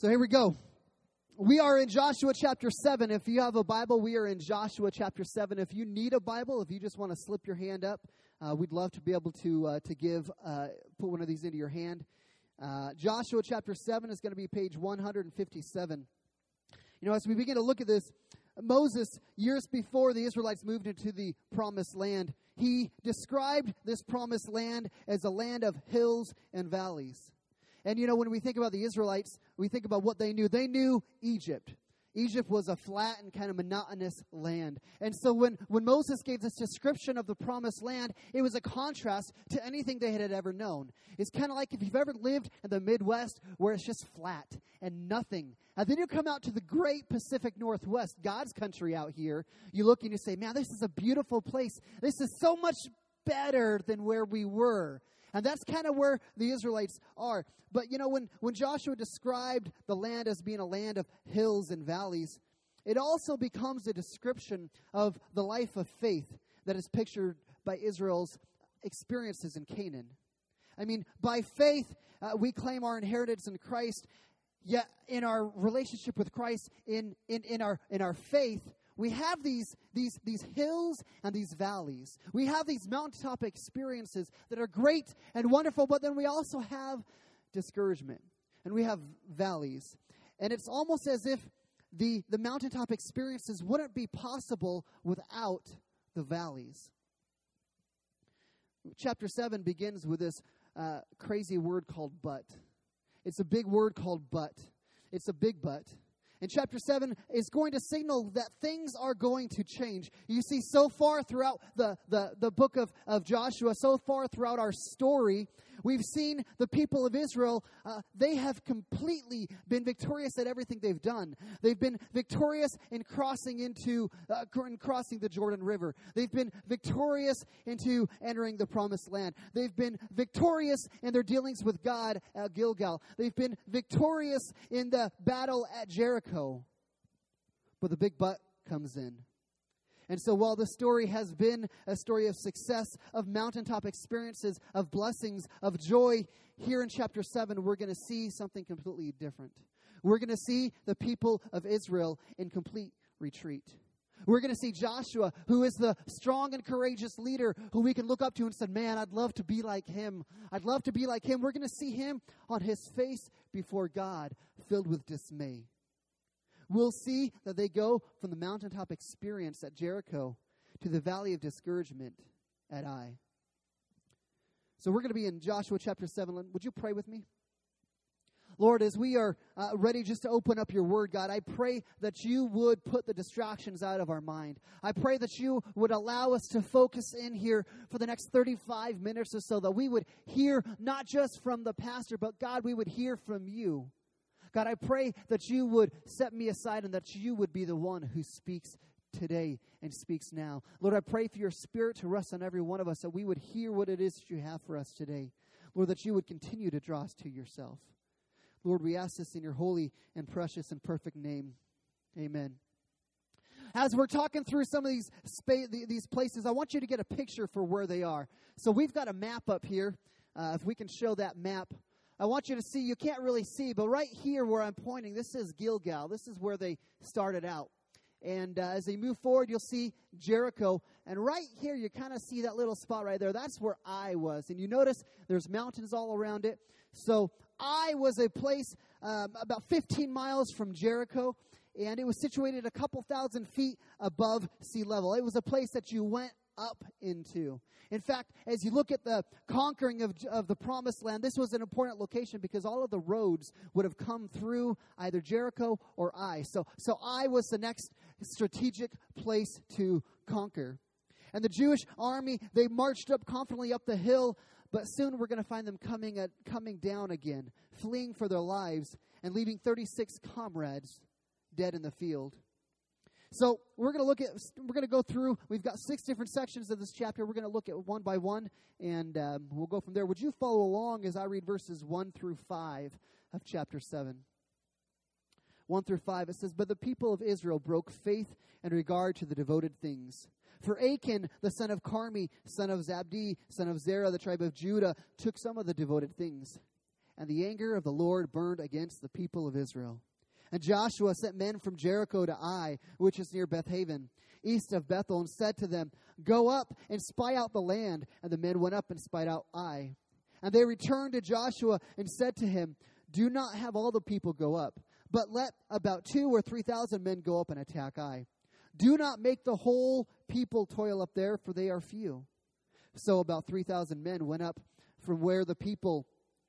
So here we go. We are in Joshua chapter 7. If you have a Bible, we are in Joshua chapter 7. If you need a Bible, if you just want to slip your hand up, uh, we'd love to be able to, uh, to give, uh, put one of these into your hand. Uh, Joshua chapter 7 is going to be page 157. You know, as we begin to look at this, Moses, years before the Israelites moved into the promised land, he described this promised land as a land of hills and valleys. And you know, when we think about the Israelites, we think about what they knew. They knew Egypt. Egypt was a flat and kind of monotonous land. And so when, when Moses gave this description of the promised land, it was a contrast to anything they had ever known. It's kind of like if you've ever lived in the Midwest where it's just flat and nothing. And then you come out to the great Pacific Northwest, God's country out here. You look and you say, man, this is a beautiful place. This is so much better than where we were. And that's kind of where the Israelites are. But you know, when, when Joshua described the land as being a land of hills and valleys, it also becomes a description of the life of faith that is pictured by Israel's experiences in Canaan. I mean, by faith, uh, we claim our inheritance in Christ, yet in our relationship with Christ, in, in, in, our, in our faith, we have these, these, these hills and these valleys. We have these mountaintop experiences that are great and wonderful, but then we also have discouragement and we have valleys. And it's almost as if the, the mountaintop experiences wouldn't be possible without the valleys. Chapter 7 begins with this uh, crazy word called but. It's a big word called but. It's a big but in chapter 7 is going to signal that things are going to change. You see, so far throughout the, the, the book of, of Joshua, so far throughout our story, we've seen the people of Israel, uh, they have completely been victorious at everything they've done. They've been victorious in crossing into, uh, in crossing the Jordan River. They've been victorious into entering the promised land. They've been victorious in their dealings with God at Gilgal. They've been victorious in the battle at Jericho. But the big but comes in. And so, while the story has been a story of success, of mountaintop experiences, of blessings, of joy, here in chapter 7, we're going to see something completely different. We're going to see the people of Israel in complete retreat. We're going to see Joshua, who is the strong and courageous leader who we can look up to and say, Man, I'd love to be like him. I'd love to be like him. We're going to see him on his face before God, filled with dismay we'll see that they go from the mountaintop experience at Jericho to the valley of discouragement at Ai. So we're going to be in Joshua chapter 7. Would you pray with me? Lord, as we are uh, ready just to open up your word, God, I pray that you would put the distractions out of our mind. I pray that you would allow us to focus in here for the next 35 minutes or so, that we would hear not just from the pastor, but God, we would hear from you. God, I pray that you would set me aside and that you would be the one who speaks today and speaks now. Lord, I pray for your spirit to rest on every one of us, that we would hear what it is that you have for us today. Lord, that you would continue to draw us to yourself. Lord, we ask this in your holy and precious and perfect name. Amen. As we're talking through some of these spa- these places, I want you to get a picture for where they are. So we've got a map up here. Uh, if we can show that map I want you to see, you can't really see, but right here where I'm pointing, this is Gilgal. This is where they started out. And uh, as they move forward, you'll see Jericho. And right here, you kind of see that little spot right there. That's where Ai was. And you notice there's mountains all around it. So Ai was a place um, about 15 miles from Jericho. And it was situated a couple thousand feet above sea level. It was a place that you went up into. In fact, as you look at the conquering of, of the promised land, this was an important location because all of the roads would have come through either Jericho or Ai. So, so Ai was the next strategic place to conquer. And the Jewish army, they marched up confidently up the hill, but soon we're going to find them coming, at, coming down again, fleeing for their lives, and leaving 36 comrades dead in the field. So we're going to look at, we're going to go through, we've got six different sections of this chapter. We're going to look at one by one, and um, we'll go from there. Would you follow along as I read verses 1 through 5 of chapter 7? 1 through 5, it says, But the people of Israel broke faith in regard to the devoted things. For Achan, the son of Carmi, son of Zabdi, son of Zerah, the tribe of Judah, took some of the devoted things. and the anger of the Lord burned against the people of Israel. And Joshua sent men from Jericho to Ai, which is near Bethaven, east of Bethel, and said to them, Go up and spy out the land. And the men went up and spied out Ai. And they returned to Joshua and said to him, Do not have all the people go up, but let about two or three thousand men go up and attack Ai. Do not make the whole people toil up there, for they are few. So about three thousand men went up from where the people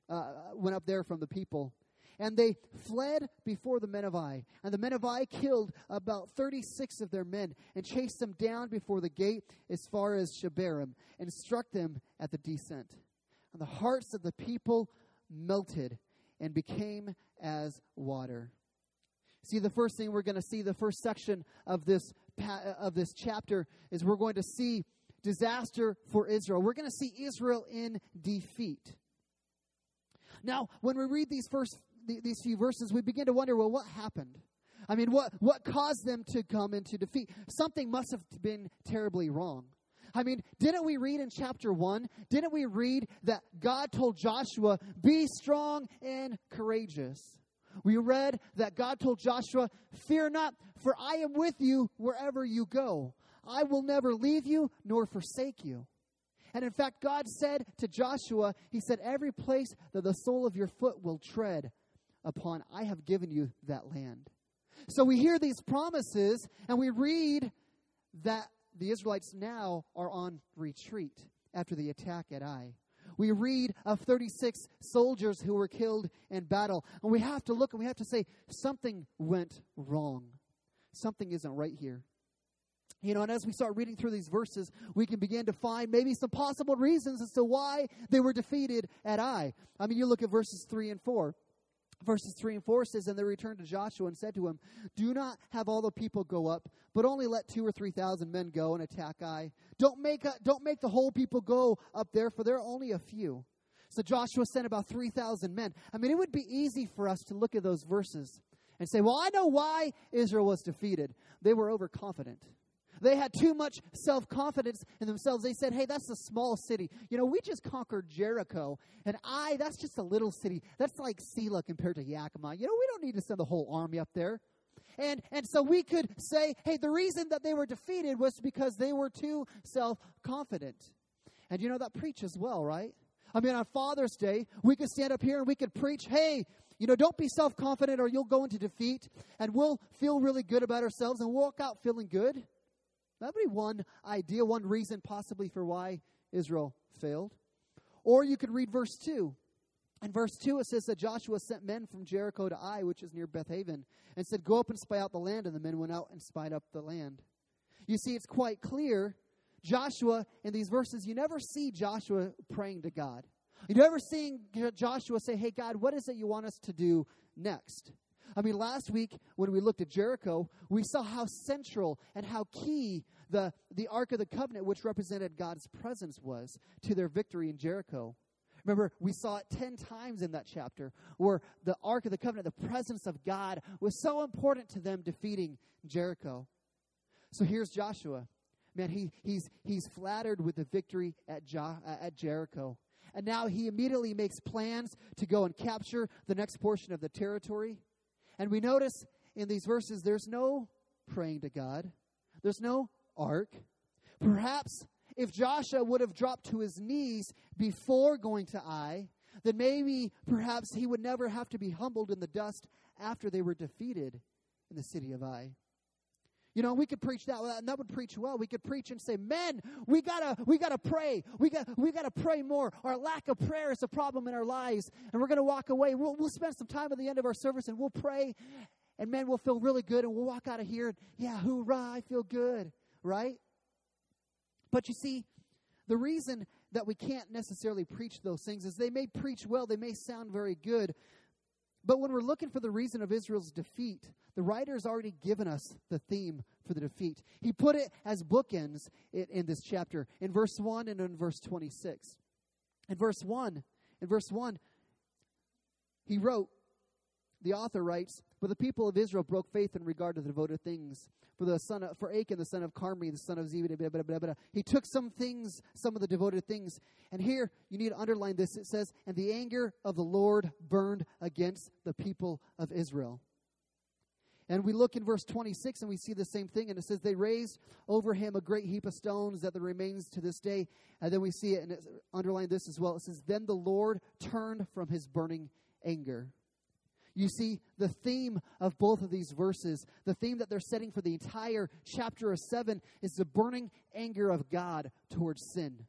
uh, went up there from the people. And they fled before the men of Ai. And the men of Ai killed about 36 of their men and chased them down before the gate as far as Shebarim and struck them at the descent. And the hearts of the people melted and became as water. See, the first thing we're going to see, the first section of this of this chapter, is we're going to see disaster for Israel. We're going to see Israel in defeat. Now, when we read these first these few verses, we begin to wonder, well, what happened? I mean, what what caused them to come into defeat? Something must have been terribly wrong. I mean, didn't we read in chapter 1? Didn't we read that God told Joshua, "Be strong and courageous"? We read that God told Joshua, "Fear not, for I am with you wherever you go. I will never leave you nor forsake you." And in fact, God said to Joshua, He said, Every place that the sole of your foot will tread upon, I have given you that land. So we hear these promises and we read that the Israelites now are on retreat after the attack at Ai. We read of 36 soldiers who were killed in battle. And we have to look and we have to say, something went wrong. Something isn't right here. You know, and as we start reading through these verses, we can begin to find maybe some possible reasons as to why they were defeated at Ai. I mean, you look at verses 3 and 4. Verses 3 and 4 says, And they returned to Joshua and said to him, Do not have all the people go up, but only let two or three thousand men go and attack Ai. Don't make, a, don't make the whole people go up there, for there are only a few. So Joshua sent about 3,000 men. I mean, it would be easy for us to look at those verses and say, Well, I know why Israel was defeated. They were overconfident. They had too much self confidence in themselves. They said, hey, that's a small city. You know, we just conquered Jericho, and Ai, that's just a little city. That's like Selah compared to Yakima. You know, we don't need to send the whole army up there. And, and so we could say, hey, the reason that they were defeated was because they were too self confident. And you know, that preaches well, right? I mean, on Father's Day, we could stand up here and we could preach, hey, you know, don't be self confident or you'll go into defeat, and we'll feel really good about ourselves and walk out feeling good. That would be one idea, one reason possibly for why Israel failed. Or you could read verse 2. In verse 2, it says that Joshua sent men from Jericho to Ai, which is near Bethaven, and said, Go up and spy out the land. And the men went out and spied up the land. You see, it's quite clear. Joshua, in these verses, you never see Joshua praying to God. You never see Joshua say, Hey, God, what is it you want us to do next? I mean, last week when we looked at Jericho, we saw how central and how key the, the Ark of the Covenant, which represented God's presence, was to their victory in Jericho. Remember, we saw it 10 times in that chapter where the Ark of the Covenant, the presence of God, was so important to them defeating Jericho. So here's Joshua. Man, he, he's, he's flattered with the victory at, jo- uh, at Jericho. And now he immediately makes plans to go and capture the next portion of the territory. And we notice in these verses there's no praying to God, there's no ark. Perhaps if Joshua would have dropped to his knees before going to Ai, then maybe perhaps he would never have to be humbled in the dust after they were defeated in the city of Ai. You know, we could preach that, and that would preach well. We could preach and say, "Men, we gotta, we gotta pray. We got, we gotta pray more. Our lack of prayer is a problem in our lives, and we're gonna walk away. We'll, we'll spend some time at the end of our service, and we'll pray, and men, we'll feel really good, and we'll walk out of here, and yeah, hoorah, I feel good, right? But you see, the reason that we can't necessarily preach those things is they may preach well, they may sound very good, but when we're looking for the reason of Israel's defeat, the writer has already given us the theme for the defeat. He put it as bookends in, this chapter, in verse 1 and in verse 26. In verse 1, in verse 1, he wrote, the author writes, But the people of Israel broke faith in regard to the devoted things. For the son of, for Achan, the son of Carmi, the son of Zebedee, blah, blah, blah, blah. he took some things, some of the devoted things. And here, you need to underline this. It says, And the anger of the Lord burned against the people of Israel. And we look in verse 26 and we see the same thing. And it says, They raised over him a great heap of stones that remains to this day. And then we see it, and it's underlined this as well. It says, Then the Lord turned from his burning anger. You see, the theme of both of these verses, the theme that they're setting for the entire chapter of 7, is the burning anger of God towards sin.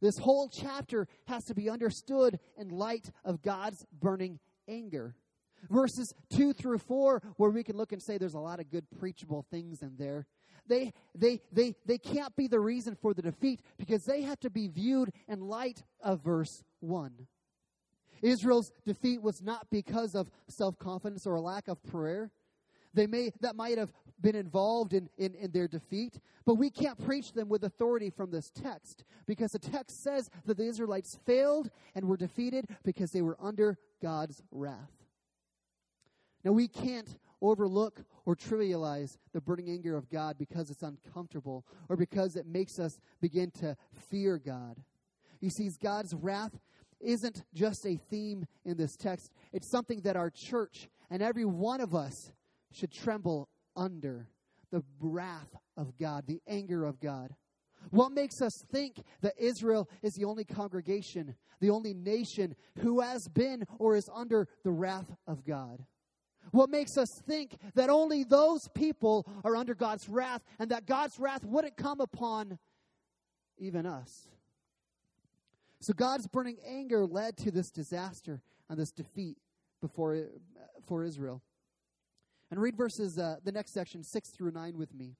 This whole chapter has to be understood in light of God's burning anger. Verses 2 through 4, where we can look and say there's a lot of good preachable things in there, they, they, they, they can't be the reason for the defeat because they have to be viewed in light of verse 1. Israel's defeat was not because of self confidence or a lack of prayer. They may that might have been involved in, in, in their defeat, but we can't preach them with authority from this text because the text says that the Israelites failed and were defeated because they were under God's wrath. Now we can't overlook or trivialize the burning anger of God because it's uncomfortable or because it makes us begin to fear God. You see, God's wrath isn't just a theme in this text, it's something that our church and every one of us should tremble under the wrath of God, the anger of God. What makes us think that Israel is the only congregation, the only nation who has been or is under the wrath of God? What makes us think that only those people are under God's wrath and that God's wrath wouldn't come upon even us? So God's burning anger led to this disaster and this defeat before for Israel. And read verses uh, the next section 6 through 9 with me.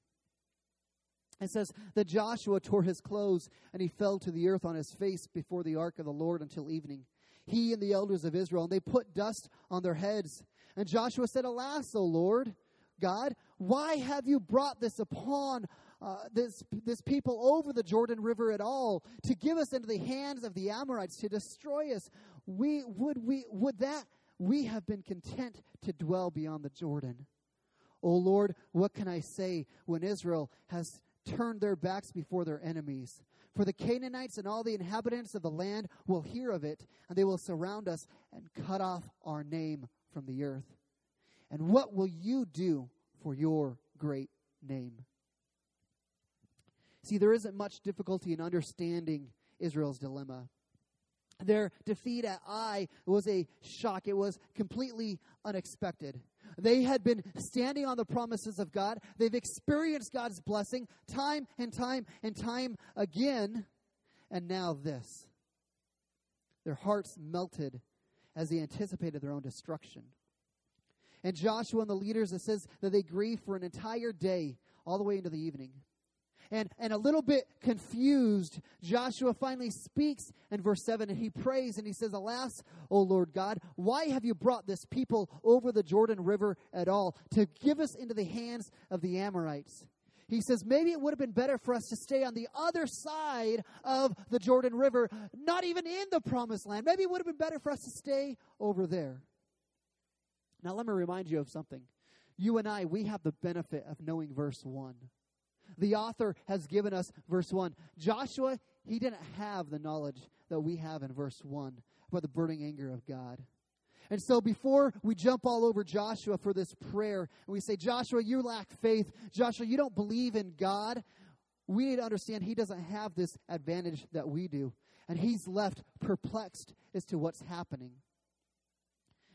It says that Joshua tore his clothes and he fell to the earth on his face before the ark of the Lord until evening. He and the elders of Israel, and they put dust on their heads. And Joshua said, Alas, O Lord God, why have you brought this upon uh, this, this people over the Jordan River at all, to give us into the hands of the Amorites to destroy us. We would we would that we have been content to dwell beyond the Jordan. O oh Lord, what can I say when Israel has turned their backs before their enemies? For the Canaanites and all the inhabitants of the land will hear of it, and they will surround us and cut off our name from the earth. And what will you do for your great name? See, there isn't much difficulty in understanding Israel's dilemma. Their defeat at Ai was a shock. It was completely unexpected. They had been standing on the promises of God. They've experienced God's blessing time and time and time again. And now this. Their hearts melted as they anticipated their own destruction. And Joshua and the leaders, it says that they grieved for an entire day, all the way into the evening and, and a little bit confused, Joshua finally speaks in verse 7 and he prays and he says, Alas, O Lord God, why have you brought this people over the Jordan River at all to give us into the hands of the Amorites? He says, maybe it would have been better for us to stay on the other side of the Jordan River, not even in the promised land. Maybe it would have been better for us to stay over there. Now, let me remind you of something. You and I, we have the benefit of knowing verse 1 the author has given us verse 1. Joshua, he didn't have the knowledge that we have in verse 1 about the burning anger of God. And so before we jump all over Joshua for this prayer, and we say, Joshua, you lack faith. Joshua, you don't believe in God. We need to understand he doesn't have this advantage that we do. And he's left perplexed as to what's happening.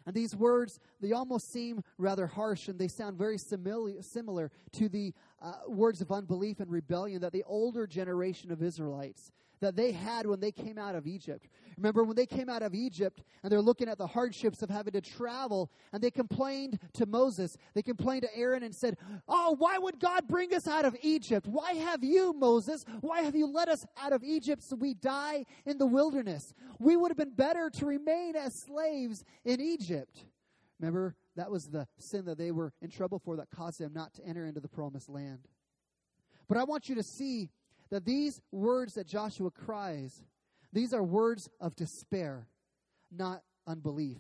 And these words, they almost seem rather harsh and they sound very simili- similar to the uh, words of unbelief and rebellion that the older generation of Israelites that they had when they came out of Egypt. Remember when they came out of Egypt and they're looking at the hardships of having to travel and they complained to Moses. They complained to Aaron and said, "Oh, why would God bring us out of Egypt? Why have you, Moses? Why have you let us out of Egypt so we die in the wilderness? We would have been better to remain as slaves in Egypt." Remember that was the sin that they were in trouble for that caused them not to enter into the promised land. But I want you to see that these words that Joshua cries, these are words of despair, not unbelief.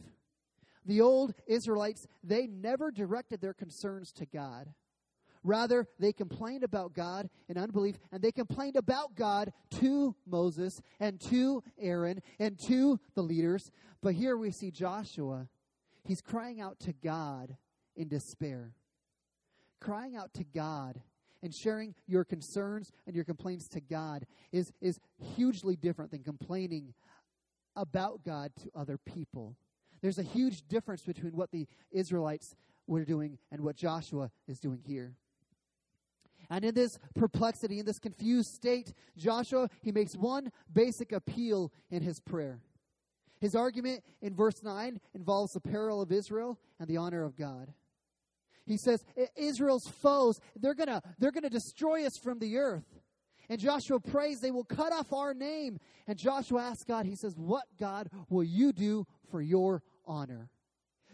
the old Israelites, they never directed their concerns to God. Rather, they complained about God in unbelief, and they complained about God to Moses and to Aaron and to the leaders. But here we see Joshua. He's crying out to God in despair. Crying out to God and sharing your concerns and your complaints to God is, is hugely different than complaining about God to other people. There's a huge difference between what the Israelites were doing and what Joshua is doing here. And in this perplexity, in this confused state, Joshua, he makes one basic appeal in his prayer. His argument in verse 9 involves the peril of Israel and the honor of God. He says, Israel's foes, they're going to they're going to destroy us from the earth. And Joshua prays they will cut off our name. And Joshua asks God, he says, "What God will you do for your honor?"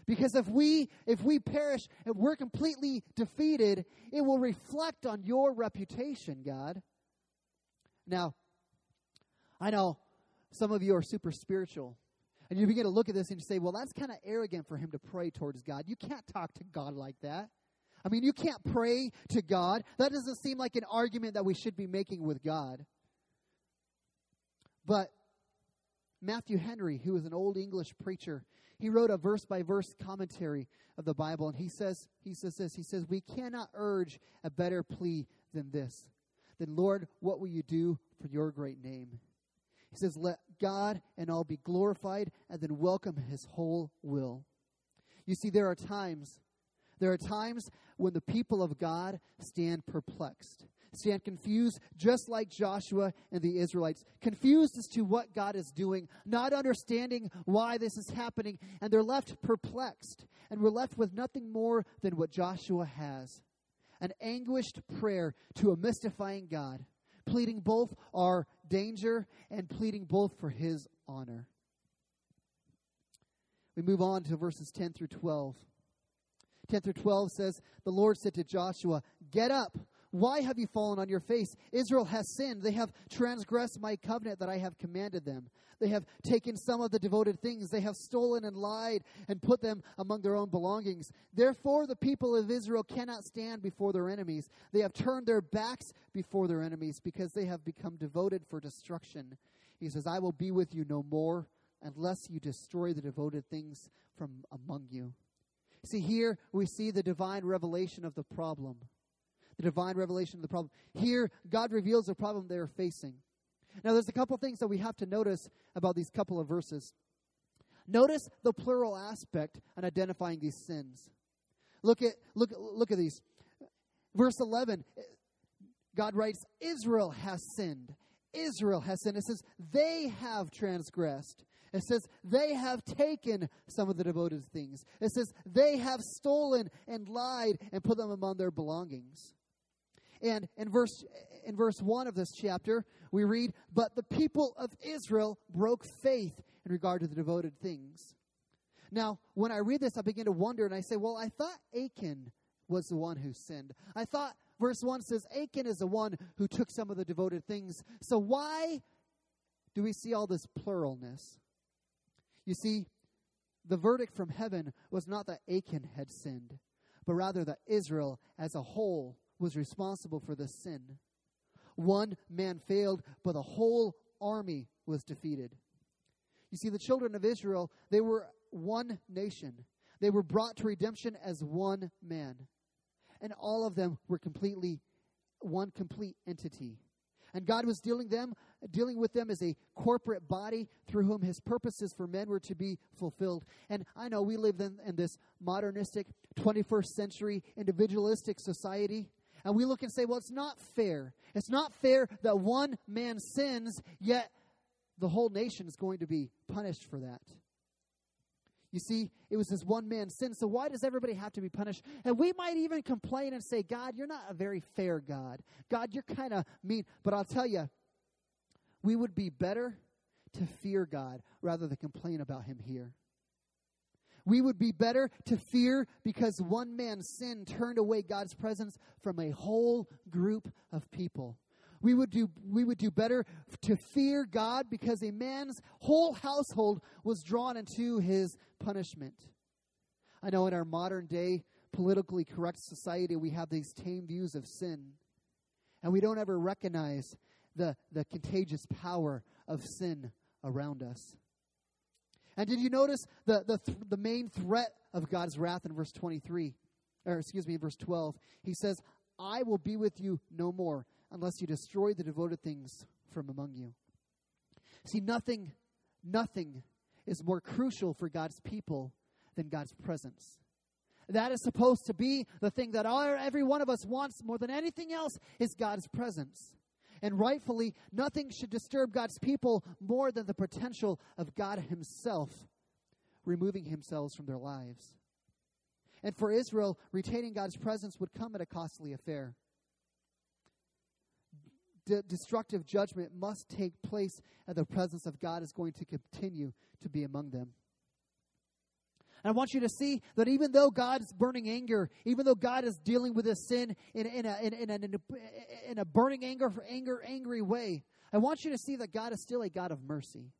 Because if we if we perish and we're completely defeated, it will reflect on your reputation, God. Now, I know some of you are super spiritual. And you begin to look at this and you say, well, that's kind of arrogant for him to pray towards God. You can't talk to God like that. I mean, you can't pray to God. That doesn't seem like an argument that we should be making with God. But Matthew Henry, who is an old English preacher, he wrote a verse by verse commentary of the Bible, and he says, he says this, he says, We cannot urge a better plea than this. Then, Lord, what will you do for your great name? He says, Let God and all be glorified, and then welcome his whole will. You see, there are times, there are times when the people of God stand perplexed, stand confused, just like Joshua and the Israelites, confused as to what God is doing, not understanding why this is happening, and they're left perplexed. And we're left with nothing more than what Joshua has an anguished prayer to a mystifying God, pleading both our danger and pleading both for his honor. We move on to verses 10 through 12. 10 through 12 says, The Lord said to Joshua, Get up. Why have you fallen on your face? Israel has sinned. They have transgressed my covenant that I have commanded them. They have taken some of the devoted things. They have stolen and lied and put them among their own belongings. Therefore, the people of Israel cannot stand before their enemies. They have turned their backs before their enemies because they have become devoted for destruction. He says, I will be with you no more unless you destroy the devoted things from among you. See, here we see the divine revelation of the problem. The divine revelation of the problem. Here, God reveals the problem they're facing. Now, there's a couple things that we have to notice about these couple of verses. Notice the plural aspect on identifying these sins. Look at look look at these. Verse 11, God writes, Israel has sinned. Israel has sinned. It says, they have transgressed. It says, they have taken some of the devoted things. It says, they have stolen and lied and put them among their belongings. And in verse, in verse 1 of this chapter, we read, But the people of Israel broke faith in regard to the devoted things. Now, when I read this, I begin to wonder and I say, Well, I thought Achan was the one who sinned. I thought verse 1 says Achan is the one who took some of the devoted things. So why do we see all this pluralness? You see, the verdict from heaven was not that Achan had sinned, but rather that Israel as a whole was responsible for the sin. One man failed, but the whole army was defeated. You see, the children of Israel, they were one nation. They were brought to redemption as one man. And all of them were completely one complete entity. And God was dealing them dealing with them as a corporate body through whom his purposes for men were to be fulfilled. And I know we live in, in this modernistic 21st century individualistic society. And we look and say, well, it's not fair. It's not fair that one man sins, yet the whole nation is going to be punished for that. You see, it was this one man's sin, so why does everybody have to be punished? And we might even complain and say, God, you're not a very fair God. God, you're kind of mean. But I'll tell you, we would be better to fear God rather than complain about him here. We would be better to fear because one man's sin turned away God's presence from a whole group of people. We would do we would do better to fear God because a man's whole household was drawn into his punishment. I know in our modern day, politically correct society, we have these tame views of sin. And we don't ever recognize the, the contagious power of sin around us. And did you notice the, the, th- the main threat of God's wrath in verse 23? Or, excuse me, verse 12. He says, I will be with you no more unless you destroy the devoted things from among you. See, nothing, nothing is more crucial for God's people than God's presence. That is supposed to be the thing that our, every one of us wants more than anything else is God's presence. And rightfully, nothing should disturb God's people more than the potential of God Himself removing Himself from their lives. And for Israel, retaining God's presence would come at a costly affair. D- destructive judgment must take place, and the presence of God is going to continue to be among them. And I want you to see that even though God's burning anger, even though God is dealing with this sin in, in, a, in, in, a, in a burning anger, for anger, angry way, I want you to see that God is still a God of mercy.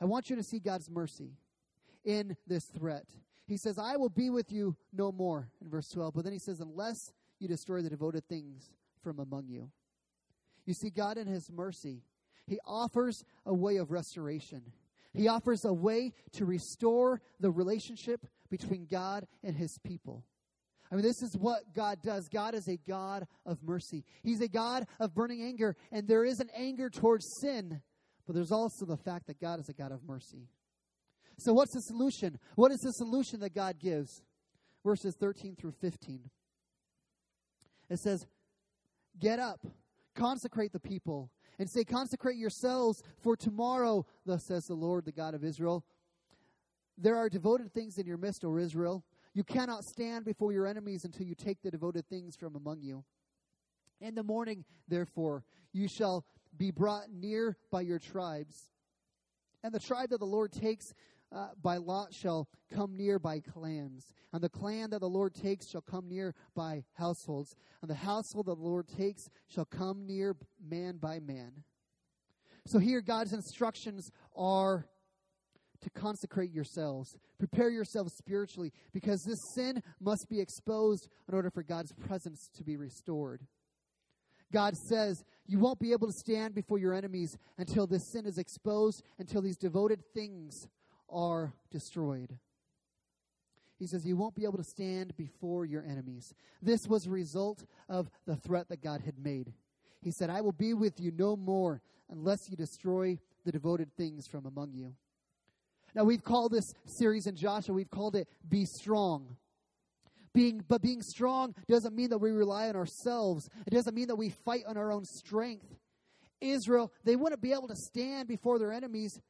I want you to see God's mercy in this threat. He says, I will be with you no more, in verse 12. But then he says, unless you destroy the devoted things from among you. You see, God in his mercy, he offers a way of restoration. He offers a way to restore the relationship between God and his people. I mean, this is what God does. God is a God of mercy. He's a God of burning anger, and there is an anger towards sin, but there's also the fact that God is a God of mercy. So, what's the solution? What is the solution that God gives? Verses 13 through 15. It says, Get up, consecrate the people, and say, Consecrate yourselves, for tomorrow, thus says the Lord, the God of Israel. There are devoted things in your midst, O Israel. You cannot stand before your enemies until you take the devoted things from among you. In the morning, therefore, you shall be brought near by your tribes. And the tribe that the Lord takes uh, by lot shall come near by clans. And the clan that the Lord takes shall come near by households. And the household that the Lord takes shall come near man by man. So here, God's instructions are to consecrate yourselves. Prepare yourselves spiritually because this sin must be exposed in order for God's presence to be restored. God says you won't be able to stand before your enemies until this sin is exposed, until these devoted things are destroyed. He says, You won't be able to stand before your enemies. This was a result of the threat that God had made. He said, I will be with you no more unless you destroy the devoted things from among you. Now, we've called this series in Joshua, we've called it Be Strong. Being, but being strong doesn't mean that we rely on ourselves. It doesn't mean that we fight on our own strength. Israel, they wouldn't be able to stand before their enemies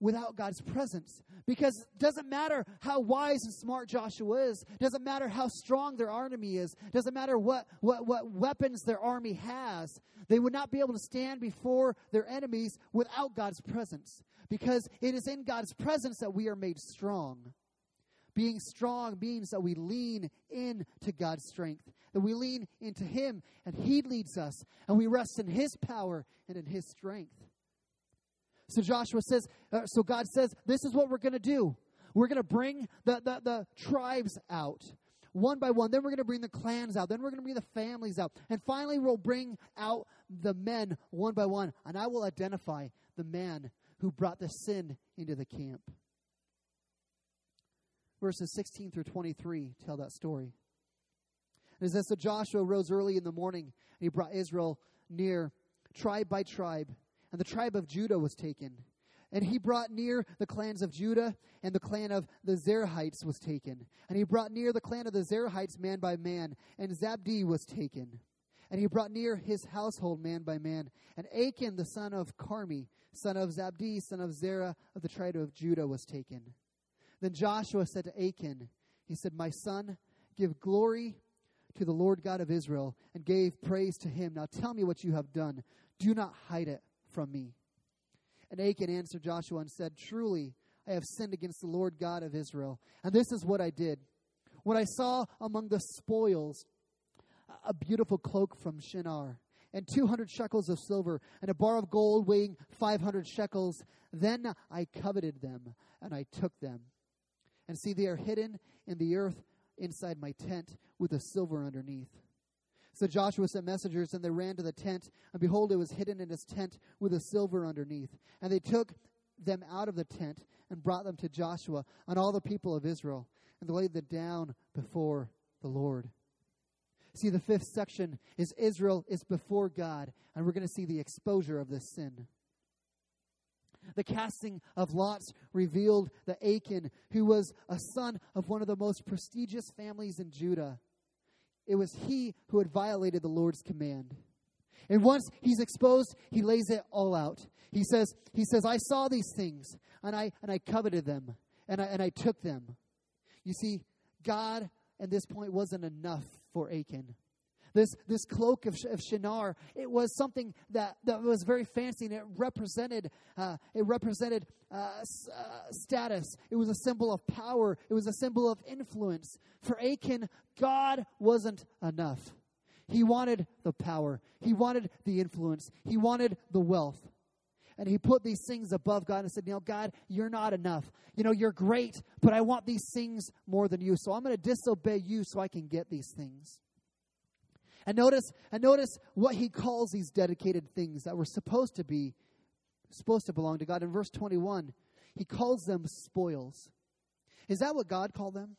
without God's presence. Because it doesn't matter how wise and smart Joshua is, doesn't matter how strong their army is, doesn't matter what, what, what weapons their army has, they would not be able to stand before their enemies without God's presence. Because it is in God's presence that we are made strong. Being strong means that we lean into God's strength, that we lean into Him, and He leads us, and we rest in His power and in His strength. So Joshua says, uh, so God says, this is what we're going to do. We're going to bring the, the, the tribes out one by one. Then we're going to bring the clans out. Then we're going to bring the families out. And finally, we'll bring out the men one by one. And I will identify the man who brought the sin into the camp. Verses 16 through 23 tell that story. It says, So Joshua rose early in the morning, and he brought Israel near, tribe by tribe and the tribe of Judah was taken. And he brought near the clans of Judah, and the clan of the Zerahites was taken. And he brought near the clan of the Zerahites man by man, and Zabdi was taken. And he brought near his household man by man. And Achan, the son of Carmi, son of Zabdi, son of Zerah of the tribe of Judah, was taken. Then Joshua said to Achan, He said, My son, give glory to the Lord God of Israel, and gave praise to him. Now tell me what you have done. Do not hide it from me. And Achan answered Joshua and said, Truly, I have sinned against the Lord God of Israel. And this is what I did. When I saw among the spoils a beautiful cloak from Shinar, and 200 shekels of silver, and a bar of gold weighing 500 shekels, then I coveted them, and I took them. And see, they are hidden in the earth inside my tent with the silver underneath. So Joshua sent messengers, and they ran to the tent, and behold, it was hidden in his tent with the silver underneath. And they took them out of the tent and brought them to Joshua and all the people of Israel, and they laid them down before the Lord. See, the fifth section is Israel is before God, and we're going to see the exposure of this sin. The casting of lots revealed that Achan, who was a son of one of the most prestigious families in Judah, it was he who had violated the Lord's command. And once he's exposed, he lays it all out. He says, he says, I saw these things and I and I coveted them and I and I took them. You see, God at this point wasn't enough for Achan. This, this cloak of, of Shinar, it was something that, that was very fancy and it represented, uh, it represented uh, uh, status. It was a symbol of power. It was a symbol of influence. For Achan, God wasn't enough. He wanted the power. He wanted the influence. He wanted the wealth. And he put these things above God and said, You know, God, you're not enough. You know, you're great, but I want these things more than you. So I'm going to disobey you so I can get these things. And notice, and notice what he calls these dedicated things that were supposed to be, supposed to belong to God. In verse 21, he calls them spoils. Is that what God called them?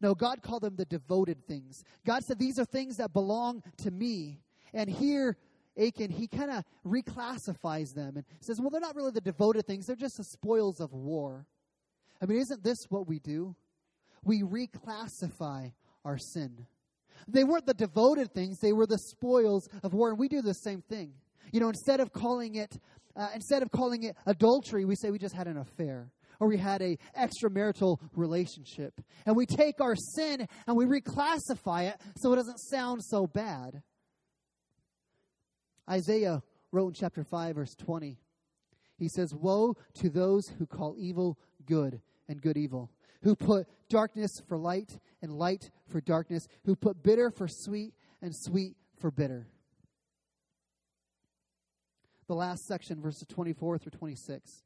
No, God called them the devoted things. God said, These are things that belong to me. And here, Achan, he kind of reclassifies them and says, Well, they're not really the devoted things, they're just the spoils of war. I mean, isn't this what we do? We reclassify our sin. They weren't the devoted things, they were the spoils of war. And we do the same thing. You know, instead of calling it uh, instead of calling it adultery, we say we just had an affair or we had a extramarital relationship. And we take our sin and we reclassify it so it doesn't sound so bad. Isaiah wrote in chapter 5 verse 20. He says, "Woe to those who call evil good and good evil, who put darkness for light and light for darkness, who put bitter for sweet and sweet for bitter. The last section, verses 24 through 26,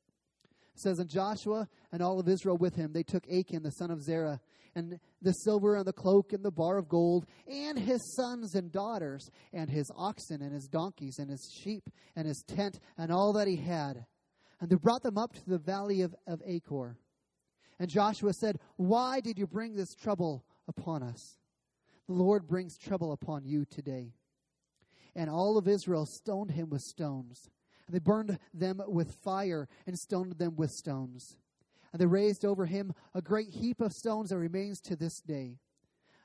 says, And Joshua and all of Israel with him, they took Achan, the son of Zerah, and the silver and the cloak and the bar of gold, and his sons and daughters, and his oxen and his donkeys, and his sheep, and his tent, and all that he had. And they brought them up to the valley of, of Achor. And Joshua said, Why did you bring this trouble upon us? The Lord brings trouble upon you today. And all of Israel stoned him with stones. And they burned them with fire and stoned them with stones. And they raised over him a great heap of stones that remains to this day.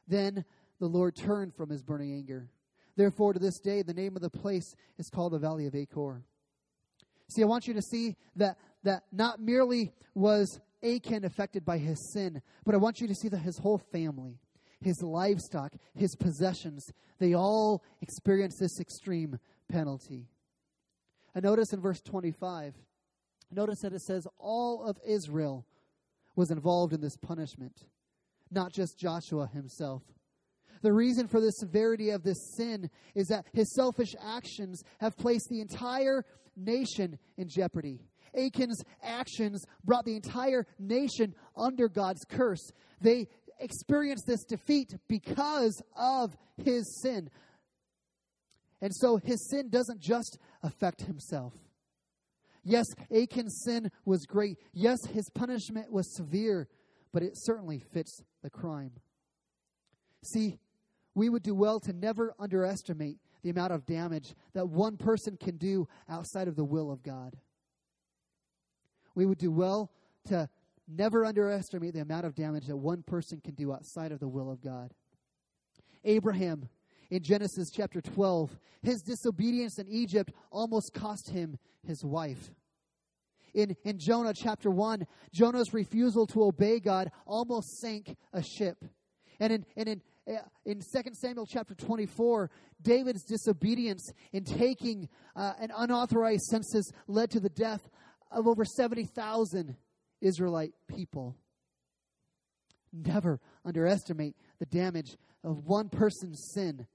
Then the Lord turned from his burning anger. Therefore, to this day, the name of the place is called the Valley of Achor. See, I want you to see that, that not merely was Achan affected by his sin, but I want you to see that his whole family, his livestock, his possessions, they all experience this extreme penalty. And notice in verse 25, notice that it says all of Israel was involved in this punishment, not just Joshua himself. The reason for the severity of this sin is that his selfish actions have placed the entire nation in jeopardy. Achan's actions brought the entire nation under God's curse. They experienced this defeat because of his sin. And so his sin doesn't just affect himself. Yes, Achan's sin was great. Yes, his punishment was severe, but it certainly fits the crime. See, we would do well to never underestimate the amount of damage that one person can do outside of the will of God. We would do well to never underestimate the amount of damage that one person can do outside of the will of God. Abraham, in Genesis chapter 12, his disobedience in Egypt almost cost him his wife. In, in Jonah chapter 1, Jonah's refusal to obey God almost sank a ship. And in, and in, uh, in 2 Samuel chapter 24, David's disobedience in taking uh, an unauthorized census led to the death of over 70,000 Israelite people. Never underestimate the damage of one person's sin.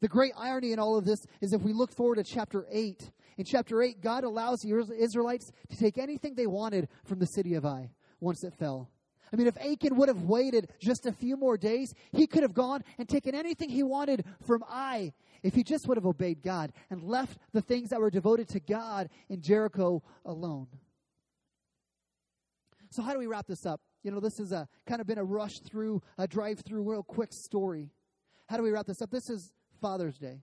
The great irony in all of this is if we look forward to chapter 8, in chapter 8, God allows the Israelites to take anything they wanted from the city of Ai once it fell. I mean, if Achan would have waited just a few more days, he could have gone and taken anything he wanted from Ai if he just would have obeyed God and left the things that were devoted to God in Jericho alone. So, how do we wrap this up? You know, this is a kind of been a rush through, a drive through, real quick story. How do we wrap this up? This is Father's Day.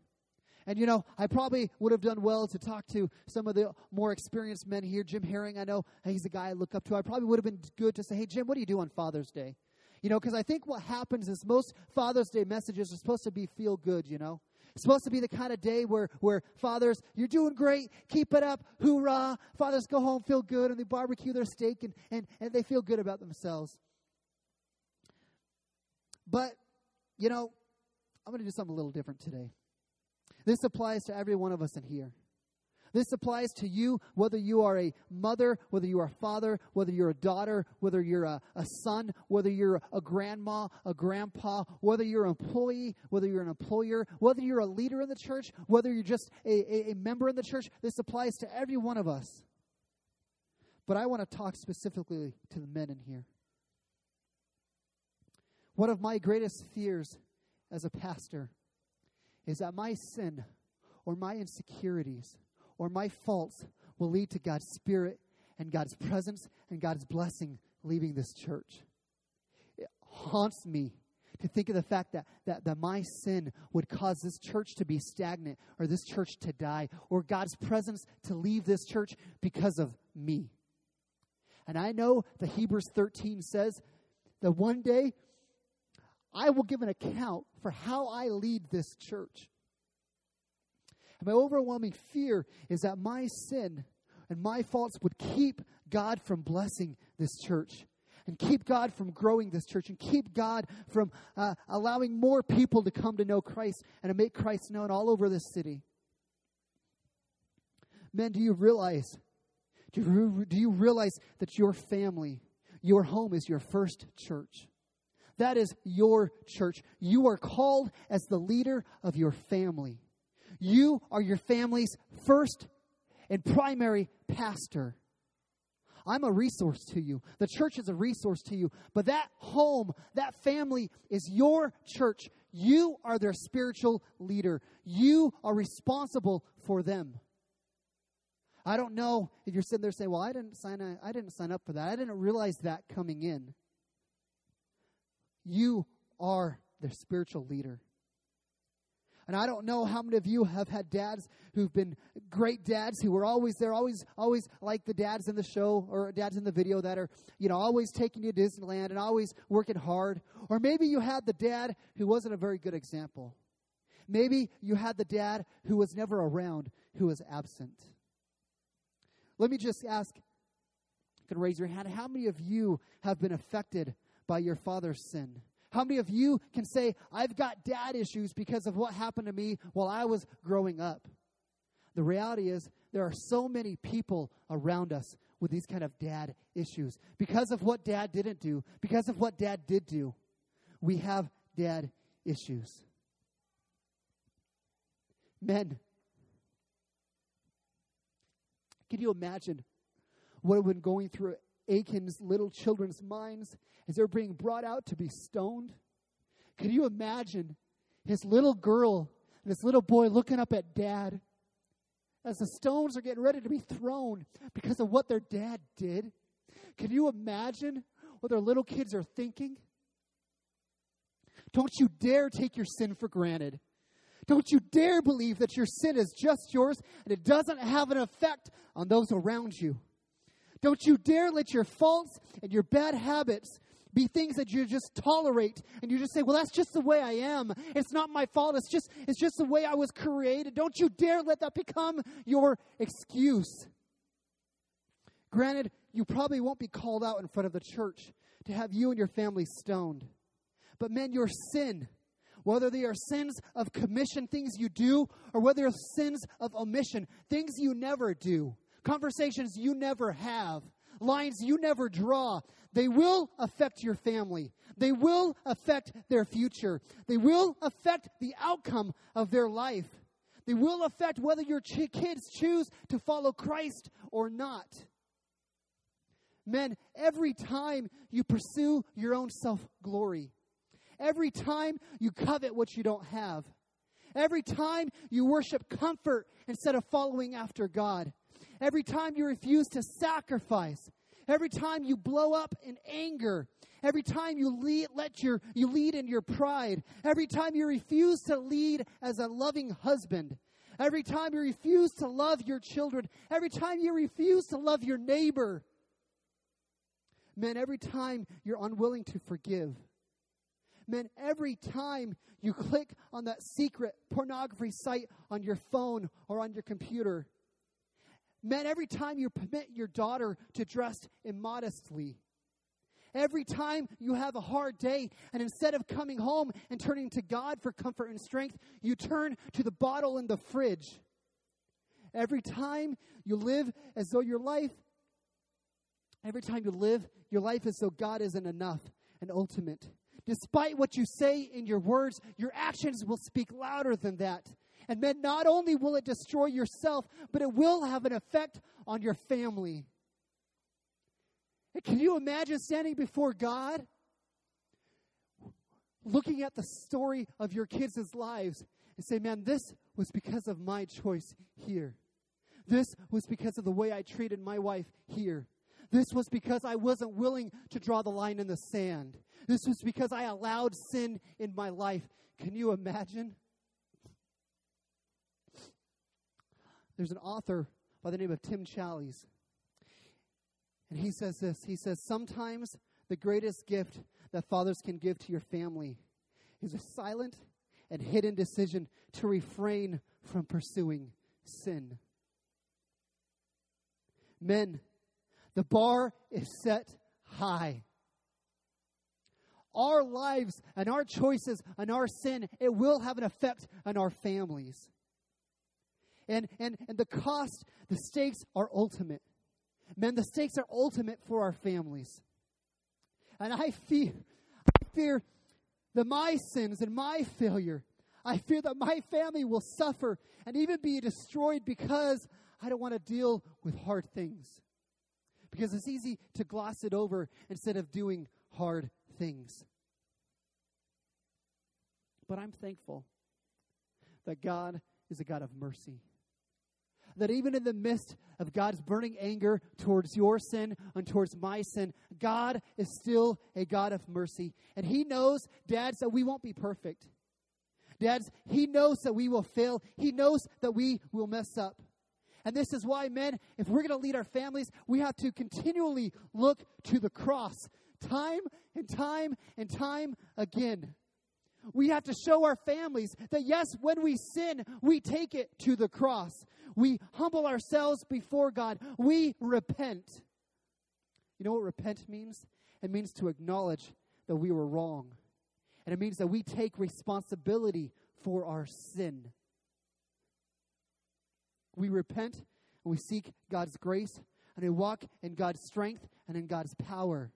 And you know, I probably would have done well to talk to some of the more experienced men here. Jim Herring, I know he's a guy I look up to. I probably would have been good to say, hey, Jim, what do you do on Father's Day? You know, because I think what happens is most Father's Day messages are supposed to be feel good, you know? It's supposed to be the kind of day where, where fathers, you're doing great, keep it up, hoorah. Fathers go home, feel good, and they barbecue their steak and, and, and they feel good about themselves. But, you know, I'm going to do something a little different today. This applies to every one of us in here. This applies to you, whether you are a mother, whether you are a father, whether you're a daughter, whether you're a, a son, whether you're a grandma, a grandpa, whether you're an employee, whether you're an employer, whether you're a leader in the church, whether you're just a, a, a member in the church. This applies to every one of us. But I want to talk specifically to the men in here. One of my greatest fears as a pastor is that my sin or my insecurities or my faults will lead to God's Spirit and God's presence and God's blessing leaving this church. It haunts me to think of the fact that, that, that my sin would cause this church to be stagnant or this church to die or God's presence to leave this church because of me. And I know the Hebrews 13 says that one day I will give an account for how I lead this church. And my overwhelming fear is that my sin and my faults would keep God from blessing this church and keep God from growing this church and keep God from uh, allowing more people to come to know Christ and to make Christ known all over this city. Men, do you realize? Do you, do you realize that your family, your home is your first church? That is your church. You are called as the leader of your family. You are your family's first and primary pastor. I'm a resource to you. The church is a resource to you. But that home, that family is your church. You are their spiritual leader. You are responsible for them. I don't know if you're sitting there saying, "Well, I didn't sign I didn't sign up for that. I didn't realize that coming in." You are their spiritual leader. And I don't know how many of you have had dads who've been great dads who were always there, always, always like the dads in the show or dads in the video that are, you know, always taking you to Disneyland and always working hard. Or maybe you had the dad who wasn't a very good example. Maybe you had the dad who was never around, who was absent. Let me just ask, you can raise your hand, how many of you have been affected by your father's sin? How many of you can say, I've got dad issues because of what happened to me while I was growing up? The reality is, there are so many people around us with these kind of dad issues. Because of what dad didn't do, because of what dad did do, we have dad issues. Men, can you imagine what it would have been going through Achan's little children's minds as they're being brought out to be stoned? Can you imagine his little girl and his little boy looking up at dad as the stones are getting ready to be thrown because of what their dad did? Can you imagine what their little kids are thinking? Don't you dare take your sin for granted. Don't you dare believe that your sin is just yours and it doesn't have an effect on those around you. Don't you dare let your faults and your bad habits be things that you just tolerate and you just say, "Well, that's just the way I am. It's not my fault. It's just it's just the way I was created." Don't you dare let that become your excuse. Granted, you probably won't be called out in front of the church to have you and your family stoned. But man, your sin, whether they are sins of commission, things you do, or whether they're sins of omission, things you never do, conversations you never have, lines you never draw. They will affect your family. They will affect their future. They will affect the outcome of their life. They will affect whether your ch- kids choose to follow Christ or not. Men, every time you pursue your own self glory, every time you covet what you don't have, every time you worship comfort instead of following after God, every time you refuse to sacrifice, every time you blow up in anger, every time you lead, let your you lead in your pride, every time you refuse to lead as a loving husband, every time you refuse to love your children, every time you refuse to love your neighbor, Man, every time you're unwilling to forgive, man, every time you click on that secret pornography site on your phone or on your computer, man, every time you permit your daughter to dress immodestly, every time you have a hard day and instead of coming home and turning to God for comfort and strength, you turn to the bottle in the fridge. Every time you live as though your life Every time you live, your life is so God isn't enough and ultimate. Despite what you say in your words, your actions will speak louder than that. And then not only will it destroy yourself, but it will have an effect on your family. And can you imagine standing before God, looking at the story of your kids' lives, and say, Man, this was because of my choice here. This was because of the way I treated my wife here. This was because I wasn't willing to draw the line in the sand. This was because I allowed sin in my life. Can you imagine? There's an author by the name of Tim Challies. And he says this He says, Sometimes the greatest gift that fathers can give to your family is a silent and hidden decision to refrain from pursuing sin. Men, the bar is set high. Our lives and our choices and our sin, it will have an effect on our families. And, and, and the cost, the stakes are ultimate. Men, the stakes are ultimate for our families. And I fear, I fear that my sins and my failure, I fear that my family will suffer and even be destroyed because I don't want to deal with hard things because it's easy to gloss it over instead of doing hard things. But I'm thankful that God is a God of mercy. That even in the midst of God's burning anger towards your sin and towards my sin, God is still a God of mercy. And He knows, dads, that we won't be perfect. Dads, He knows that we will fail. He knows that we will mess up. And this is why, men, if we're going to lead our families, we have to continually look to the cross, time and time and time again. We have to show our families that, yes, when we sin, we take it to the cross. We humble ourselves before God. We repent. You know what repent means? It means to acknowledge that we were wrong. And it means that we take responsibility for our sin. We repent and we seek God's grace and we walk in God's strength and in God's power.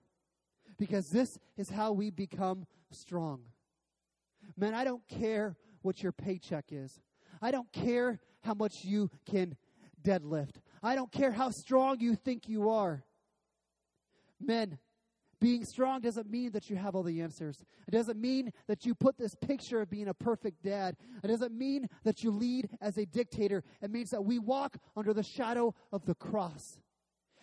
Because this is how we become strong. Man, I don't care what your paycheck is. I don't care how much you can deadlift. I don't care how strong you think you are. Men, being strong doesn't mean that you have all the answers. It doesn't mean that you put this picture of being a perfect dad. It doesn't mean that you lead as a dictator. It means that we walk under the shadow of the cross.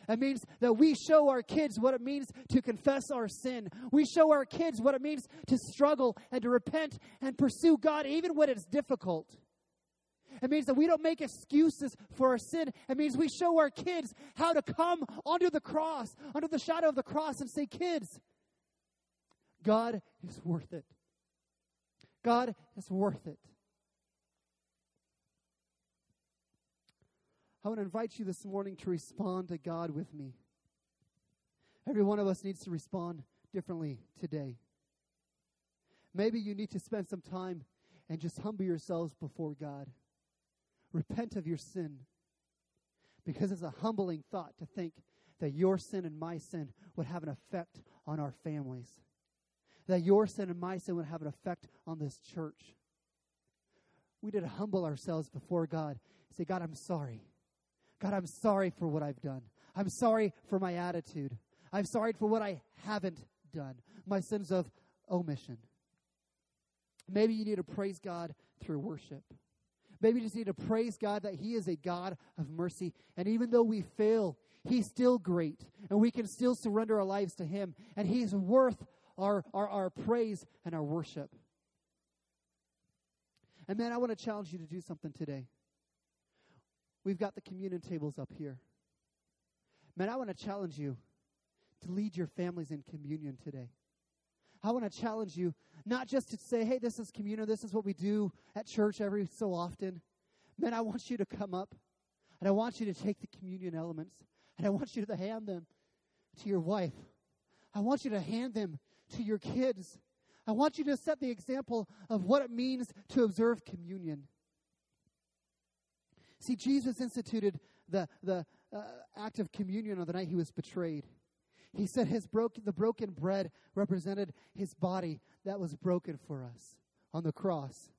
It means that we show our kids what it means to confess our sin. We show our kids what it means to struggle and to repent and pursue God even when it's difficult. It means that we don't make excuses for our sin. It means we show our kids how to come under the cross, under the shadow of the cross, and say, Kids, God is worth it. God is worth it. I want to invite you this morning to respond to God with me. Every one of us needs to respond differently today. Maybe you need to spend some time and just humble yourselves before God. Repent of your sin. Because it's a humbling thought to think that your sin and my sin would have an effect on our families. That your sin and my sin would have an effect on this church. We need to humble ourselves before God. Say, God, I'm sorry. God, I'm sorry for what I've done. I'm sorry for my attitude. I'm sorry for what I haven't done, my sins of omission. Maybe you need to praise God through worship. Maybe you just need to praise God that He is a God of mercy. And even though we fail, He's still great. And we can still surrender our lives to Him. And He's worth our, our, our praise and our worship. And man, I want to challenge you to do something today. We've got the communion tables up here. Man, I want to challenge you to lead your families in communion today. I want to challenge you not just to say, hey, this is communion, this is what we do at church every so often. Man, I want you to come up and I want you to take the communion elements and I want you to hand them to your wife. I want you to hand them to your kids. I want you to set the example of what it means to observe communion. See, Jesus instituted the, the uh, act of communion on the night he was betrayed. He said his broken, the broken bread represented his body that was broken for us on the cross.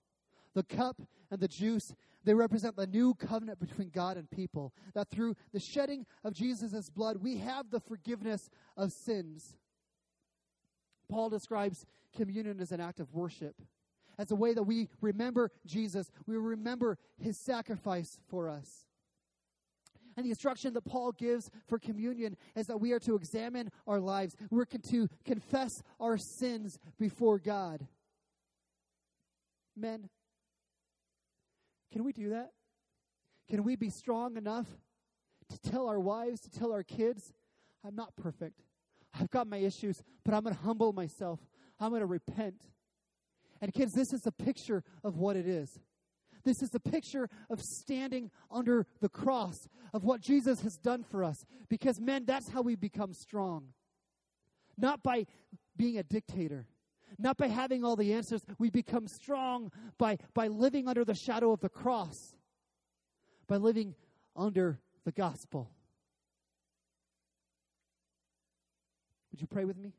The cup and the juice, they represent the new covenant between God and people. That through the shedding of Jesus' blood, we have the forgiveness of sins. Paul describes communion as an act of worship, as a way that we remember Jesus, we remember his sacrifice for us. And the instruction that Paul gives for communion is that we are to examine our lives. We're to confess our sins before God. Men, can we do that? Can we be strong enough to tell our wives, to tell our kids, I'm not perfect. I've got my issues, but I'm going to humble myself. I'm going to repent. And kids, this is a picture of what it is. This is a picture of standing under the cross, of what Jesus has done for us. Because, men, that's how we become strong. Not by being a dictator, not by having all the answers. We become strong by, by living under the shadow of the cross, by living under the gospel. Would you pray with me?